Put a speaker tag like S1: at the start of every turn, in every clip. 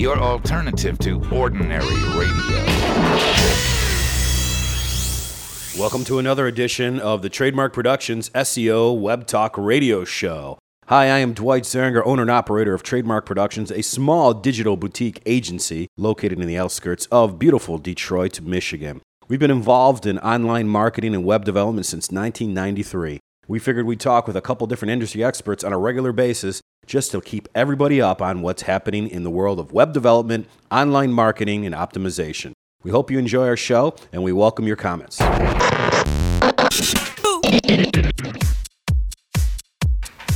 S1: your alternative to ordinary radio.
S2: Welcome to another edition of the Trademark Productions SEO Web Talk Radio Show. Hi, I am Dwight Zeringue, owner and operator of Trademark Productions, a small digital boutique agency located in the outskirts of beautiful Detroit, Michigan. We've been involved in online marketing and web development since 1993. We figured we'd talk with a couple different industry experts on a regular basis just to keep everybody up on what's happening in the world of web development, online marketing, and optimization. We hope you enjoy our show and we welcome your comments.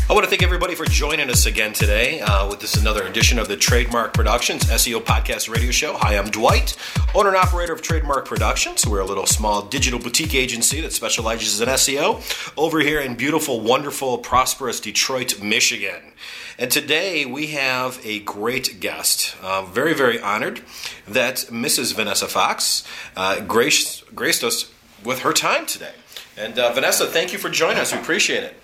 S2: I want to thank everybody for joining us again today uh, with this another edition of the Trademark Productions SEO Podcast Radio Show. Hi, I'm Dwight, owner and operator of Trademark Productions. We're a little small digital boutique agency that specializes in SEO over here in beautiful, wonderful, prosperous Detroit, Michigan. And today we have a great guest. Uh, very, very honored that Mrs. Vanessa Fox uh, graced, graced us with her time today. And uh, Vanessa, thank you for joining us. We appreciate it.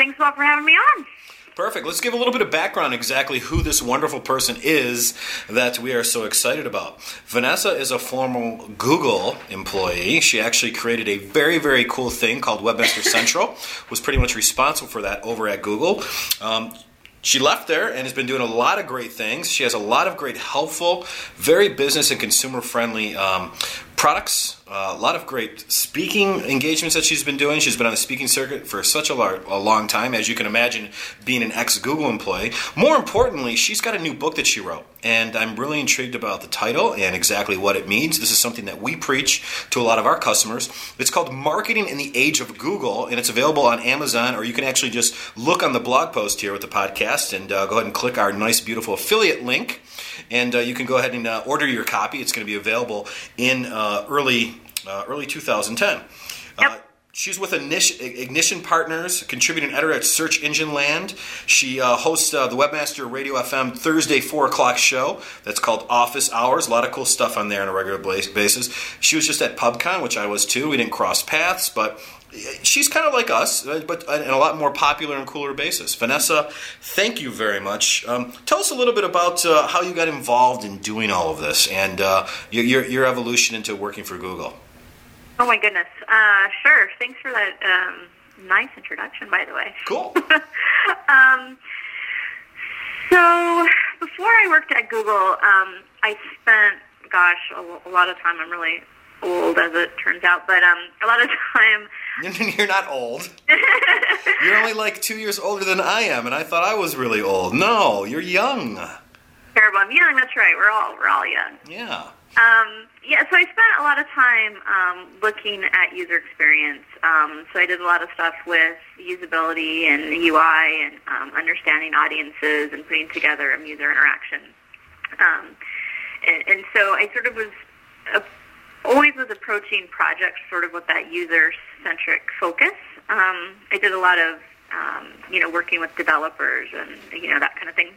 S3: Thanks a lot for having me on.
S2: Perfect. Let's give a little bit of background exactly who this wonderful person is that we are so excited about. Vanessa is a former Google employee. She actually created a very, very cool thing called Webmaster Central, was pretty much responsible for that over at Google. Um, she left there and has been doing a lot of great things. She has a lot of great, helpful, very business and consumer friendly um, products, uh, a lot of great speaking engagements that she's been doing. She's been on the speaking circuit for such a, lar- a long time, as you can imagine, being an ex Google employee. More importantly, she's got a new book that she wrote, and I'm really intrigued about the title and exactly what it means. This is something that we preach to a lot of our customers. It's called Marketing in the Age of Google, and it's available on Amazon, or you can actually just look on the blog post here with the podcast and uh, go ahead and click our nice, beautiful affiliate link and uh, you can go ahead and uh, order your copy. It's going to be available in uh, early uh, early 2010. Uh,
S3: Yep.
S2: She's with Ignition Partners, contributing editor at Search Engine Land. She uh, hosts uh, the Webmaster Radio FM Thursday 4 o'clock show that's called Office Hours. A lot of cool stuff on there on a regular basis. She was just at PubCon, which I was too. We didn't cross paths, but she's kind of like us, uh, but on a lot more popular and cooler basis. Vanessa, thank you very much. Um, tell us a little bit about uh, how you got involved in doing all of this and uh, your, your evolution into working for Google.
S3: Oh my goodness. Uh, sure. Thanks for that um, nice introduction, by the way.
S2: Cool.
S3: um, so before I worked at Google, um, I spent, gosh, a, a lot of time. I'm really old, as it turns out, but um, a lot of time.
S2: You're not old. You're only like two years older than I am, and I thought I was really old. No, you're young.
S3: Terrible. I'm young. That's right. We're all we're all young.
S2: Yeah.
S3: Um, yeah, so I spent a lot of time um, looking at user experience. Um, so I did a lot of stuff with usability and UI and um, understanding audiences and putting together a user interaction. Um, and, and so I sort of was uh, always was approaching projects sort of with that user-centric focus. Um, I did a lot of um, you know working with developers and you know that kind of thing.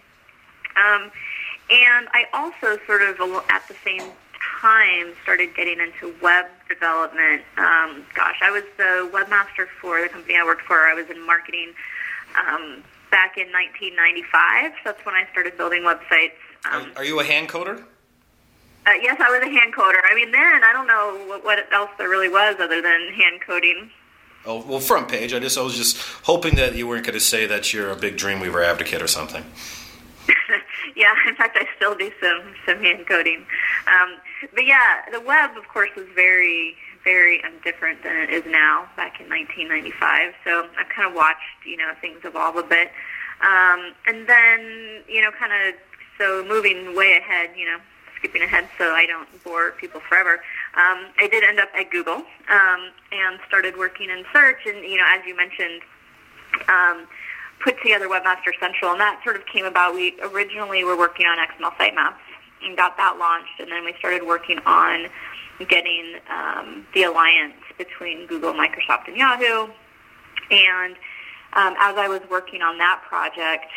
S3: Um, and I also sort of at the same time started getting into web development. Um, gosh, I was the webmaster for the company I worked for. I was in marketing um, back in 1995. So that's when I started building websites. Um,
S2: Are, are you a hand coder?
S3: uh, yes, I was a hand coder. I mean, then I don't know what, what else there really was other than hand coding.
S2: Oh, well, front page. I just I was just hoping that you weren't going to say that you're a big Dreamweaver advocate or something.
S3: Yeah, in fact, I still do some some hand coding. Um, but yeah, the web, of course, was very very different than it is now. Back in 1995, so I've kind of watched you know things evolve a bit, um, and then you know kind of so moving way ahead, you know. Skipping ahead so I don't bore people forever. Um, I did end up at Google um, and started working in search. And you know, as you mentioned, um, put together Webmaster Central, and that sort of came about. We originally were working on XML sitemaps and got that launched, and then we started working on getting um, the alliance between Google, Microsoft, and Yahoo. And um, as I was working on that project,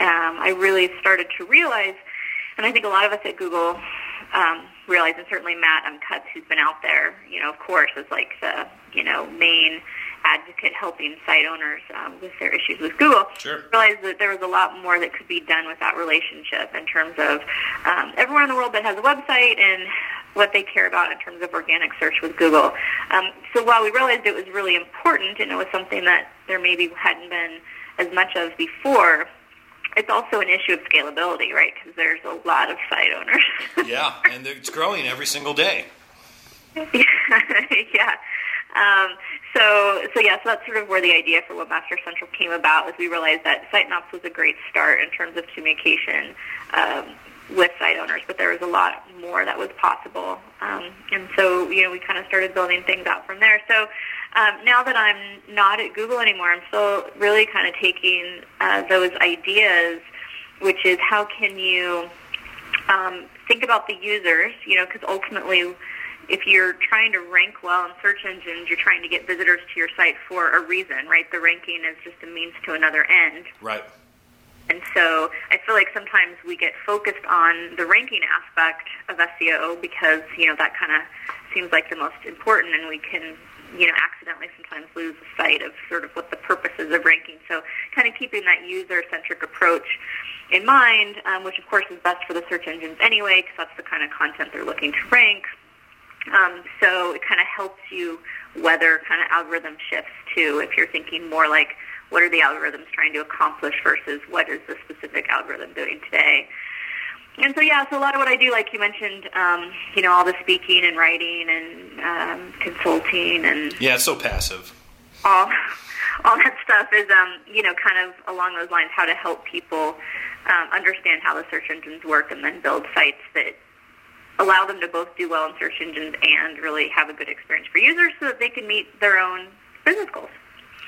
S3: um, I really started to realize, and I think a lot of us at Google um, realize, and certainly Matt Cutts, who's been out there, you know, of course, is like the you know main advocate helping site owners um, with their issues with Google,
S2: Sure.
S3: realized that there was a lot more that could be done with that relationship in terms of um, everyone in the world that has a website and what they care about in terms of organic search with Google. Um, so while we realized it was really important and it was something that there maybe hadn't been as much of before, it's also an issue of scalability, right? Because there's a lot of site owners.
S2: Yeah, and it's growing every single day.
S3: yeah. Um, so, so yeah, so that's sort of where the idea for Webmaster Central came about. Was we realized that Sitemaps was a great start in terms of communication um, with site owners, but there was a lot more that was possible. Um, and so, you know, we kind of started building things out from there. So um, now that I'm not at Google anymore, I'm still really kind of taking uh, those ideas, which is how can you um, think about the users, you know, because ultimately if you're trying to rank well in search engines, you're trying to get visitors to your site for a reason, right? The ranking is just a means to another end.
S2: Right.
S3: And so I feel like sometimes we get focused on the ranking aspect of SEO because, you know, that kind of seems like the most important and we can, you know, accidentally sometimes lose sight of sort of what the purpose is of ranking. So kind of keeping that user-centric approach in mind, um, which of course is best for the search engines anyway because that's the kind of content they're looking to rank. Um, so it kind of helps you weather kind of algorithm shifts too if you're thinking more like what are the algorithms trying to accomplish versus what is the specific algorithm doing today. And so yeah, so a lot of what I do, like you mentioned, um, you know, all the speaking and writing and um, consulting and
S2: Yeah, it's so passive.
S3: all all that stuff is um, you know kind of along those lines how to help people um, understand how the search engines work and then build sites that allow them to both do well in search engines and really have a good experience for users so that they can meet their own business goals.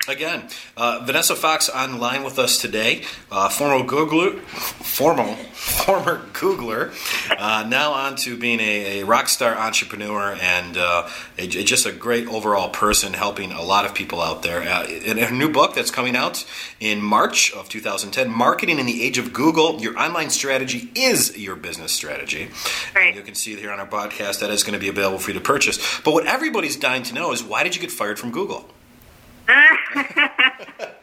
S2: Again, uh, Vanessa Fox online with us today, uh, former Googler, formal, former Googler, uh, now on to being a, a rock star entrepreneur and uh, a, just a great overall person, helping a lot of people out there. Uh, in her new book that's coming out in March of 2010, "Marketing in the Age of Google: Your Online Strategy is Your Business Strategy."
S3: Right.
S2: You can see here on our podcast that is going to be available for you to purchase. But what everybody's dying to know is why did you get fired from Google?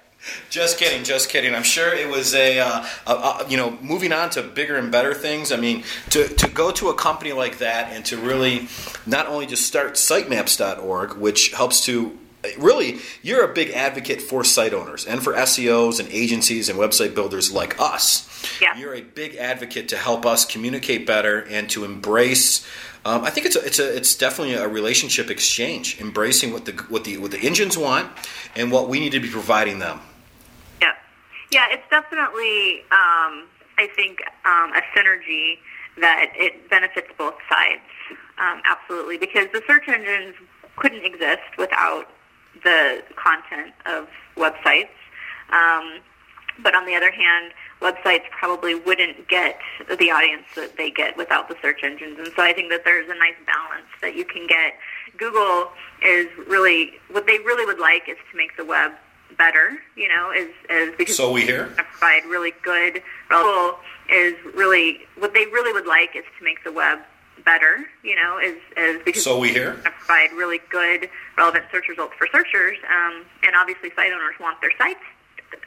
S2: Just kidding, just kidding. I'm sure it was a, uh, a, a, you know, moving on to bigger and better things. I mean, to, to go to a company like that and to really not only just start sitemaps.org, which helps to really, you're a big advocate for site owners and for SEOs and agencies and website builders like us.
S3: Yeah.
S2: You're a big advocate to help us communicate better and to embrace. Um, I think it's a, it's a, it's definitely a relationship exchange, embracing what the what the what the engines want and what we need to be providing them.
S3: Yeah, yeah, it's definitely um, I think um, a synergy that it benefits both sides. Um, absolutely, because the search engines couldn't exist without the content of websites. Um, but on the other hand, websites probably wouldn't get the audience that they get without the search engines. And so I think that there's a nice balance that you can get. Google is really what they really would like is to make the web better. You know, is is because
S2: So we hear.
S3: provide really good. Google is really what they really would like is to make the web better. You know, is is because
S2: So we hear.
S3: provide really good, relevant search results for searchers. Um, and obviously, site owners want their sites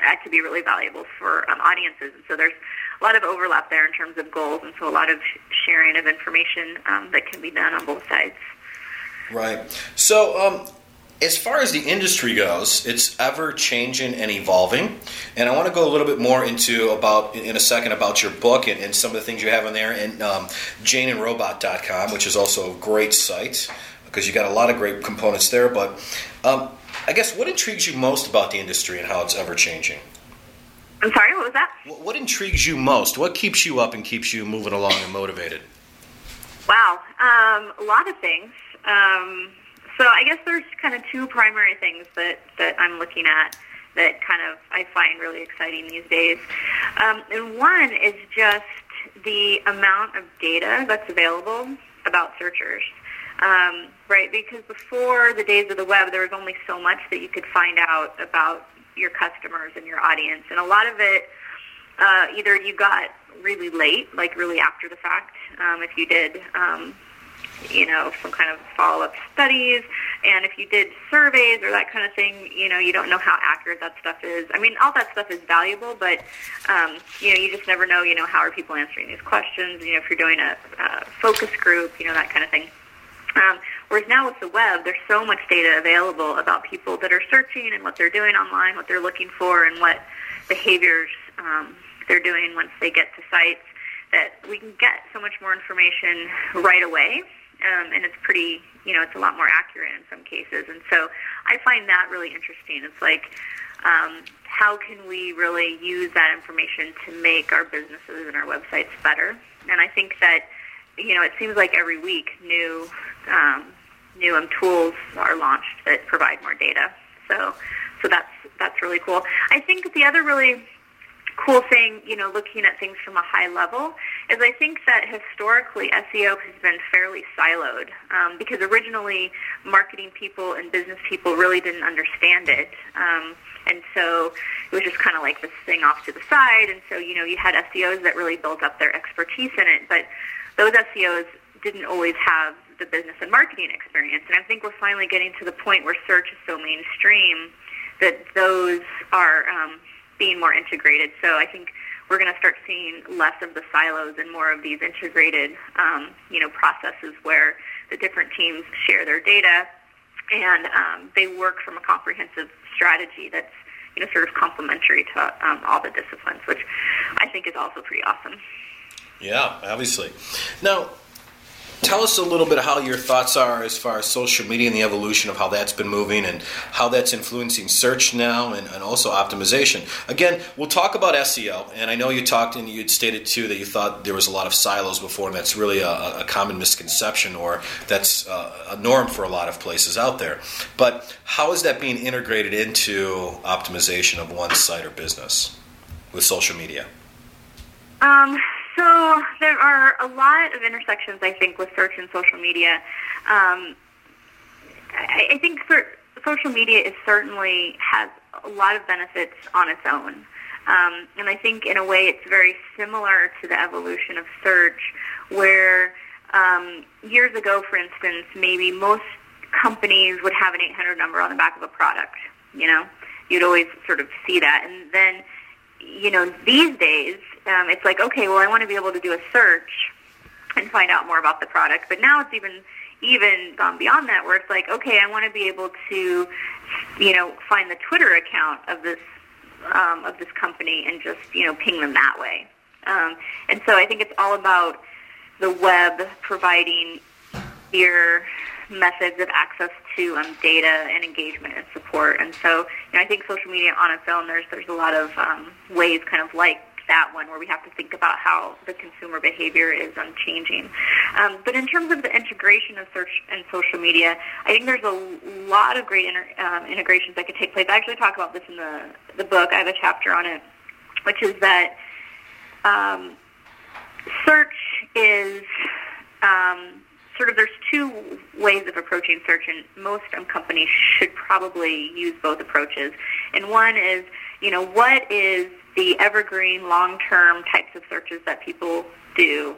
S3: uh, to be really valuable for um, audiences. And so there's a lot of overlap there in terms of goals, and so a lot of sharing of information um, that can be done on both sides.
S2: Right. So, um, as far as the industry goes, it's ever changing and evolving. And I want to go a little bit more into about in a second about your book and, and some of the things you have in there, and um, JaneandRobot.com, which is also a great site because you got a lot of great components there. But um, I guess what intrigues you most about the industry and how it's ever changing?
S3: I'm sorry, what was that?
S2: What what intrigues you most? What keeps you up and keeps you moving along and motivated?
S3: Wow, um, a lot of things. Um, so I guess there's kind of two primary things that, that I'm looking at that kind of I find really exciting these days. Um, and one is just the amount of data that's available about searchers. Um, right, because before the days of the web, there was only so much that you could find out about your customers and your audience, and a lot of it uh, either you got really late, like really after the fact, um, if you did um, you know, some kind of follow-up studies. And if you did surveys or that kind of thing, you know, you don't know how accurate that stuff is. I mean, all that stuff is valuable, but, um, you know, you just never know, you know, how are people answering these questions, you know, if you're doing a, focus group, you know, that kind of thing. Um, whereas now with the web, there's so much data available about people that are searching and what they're doing online, what they're looking for, and what behaviors um, they're doing once they get to sites that we can get so much more information right away. Um, and it's pretty, you know, it's a lot more accurate in some cases. And so I find that really interesting. It's like, um, how can we really use that information to make our businesses and our websites better? And I think that, you know, it seems like every week new um, new um, tools are launched that provide more data. So, so that's that's really cool. I think the other really cool thing, you know, looking at things from a high level, is I think that historically SEO has been fairly siloed um, because originally marketing people and business people really didn't understand it. Um, and so it was just kind of like this thing off to the side. And so, you know, you had SEOs that really built up their expertise in it, but those SEOs didn't always have the business and marketing experience. And I think we're finally getting to the point where search is so mainstream that those are um, being more integrated. So I think we're going to start seeing less of the silos and more of these integrated, um, you know, processes where the different teams share their data and um, they work from a comprehensive strategy that's, you know, sort of complementary to um, all the disciplines, which I think is also pretty awesome.
S2: Yeah, obviously. Now, tell us a little bit how your thoughts are as far as social media and the evolution of how that's been moving and how that's influencing search now and, and also optimization. Again, we'll talk about SEO, and I know you talked and you'd stated too that you thought there was a lot of silos before, and that's really a, a common misconception or that's a, a norm for a lot of places out there. But how is that being integrated into optimization of one site or business with social media?
S3: Um, so there are a lot of intersections, I think, with search and social media. Um, I, I think for, social media is certainly has a lot of benefits on its own. Um, and I think in a way it's very similar to the evolution of search where um, years ago, for instance, maybe most companies would have an 800 number on the back of a product. You know, you'd always sort of see that. And then, you know, these days, um, it's like, okay, well, I want to be able to do a search and find out more about the product. But now it's even even gone beyond that, where it's like, okay, I want to be able to, you know, find the Twitter account of this um, of this company and just you know ping them that way. Um, and so I think it's all about the web providing your methods of access to um, data and engagement and support. And so you know, I think social media on its own, there's there's a lot of um, ways, kind of like that one where we have to think about how the consumer behavior is um, changing. Um, but in terms of the integration of search and social media, I think there's a lot of great inter- um, integrations that could take place. I actually talk about this in the, the book. I have a chapter on it, which is that um, search is um, sort of there's two ways of approaching search, and most um, companies should probably use both approaches. And one is, you know, what is the evergreen long-term types of searches that people do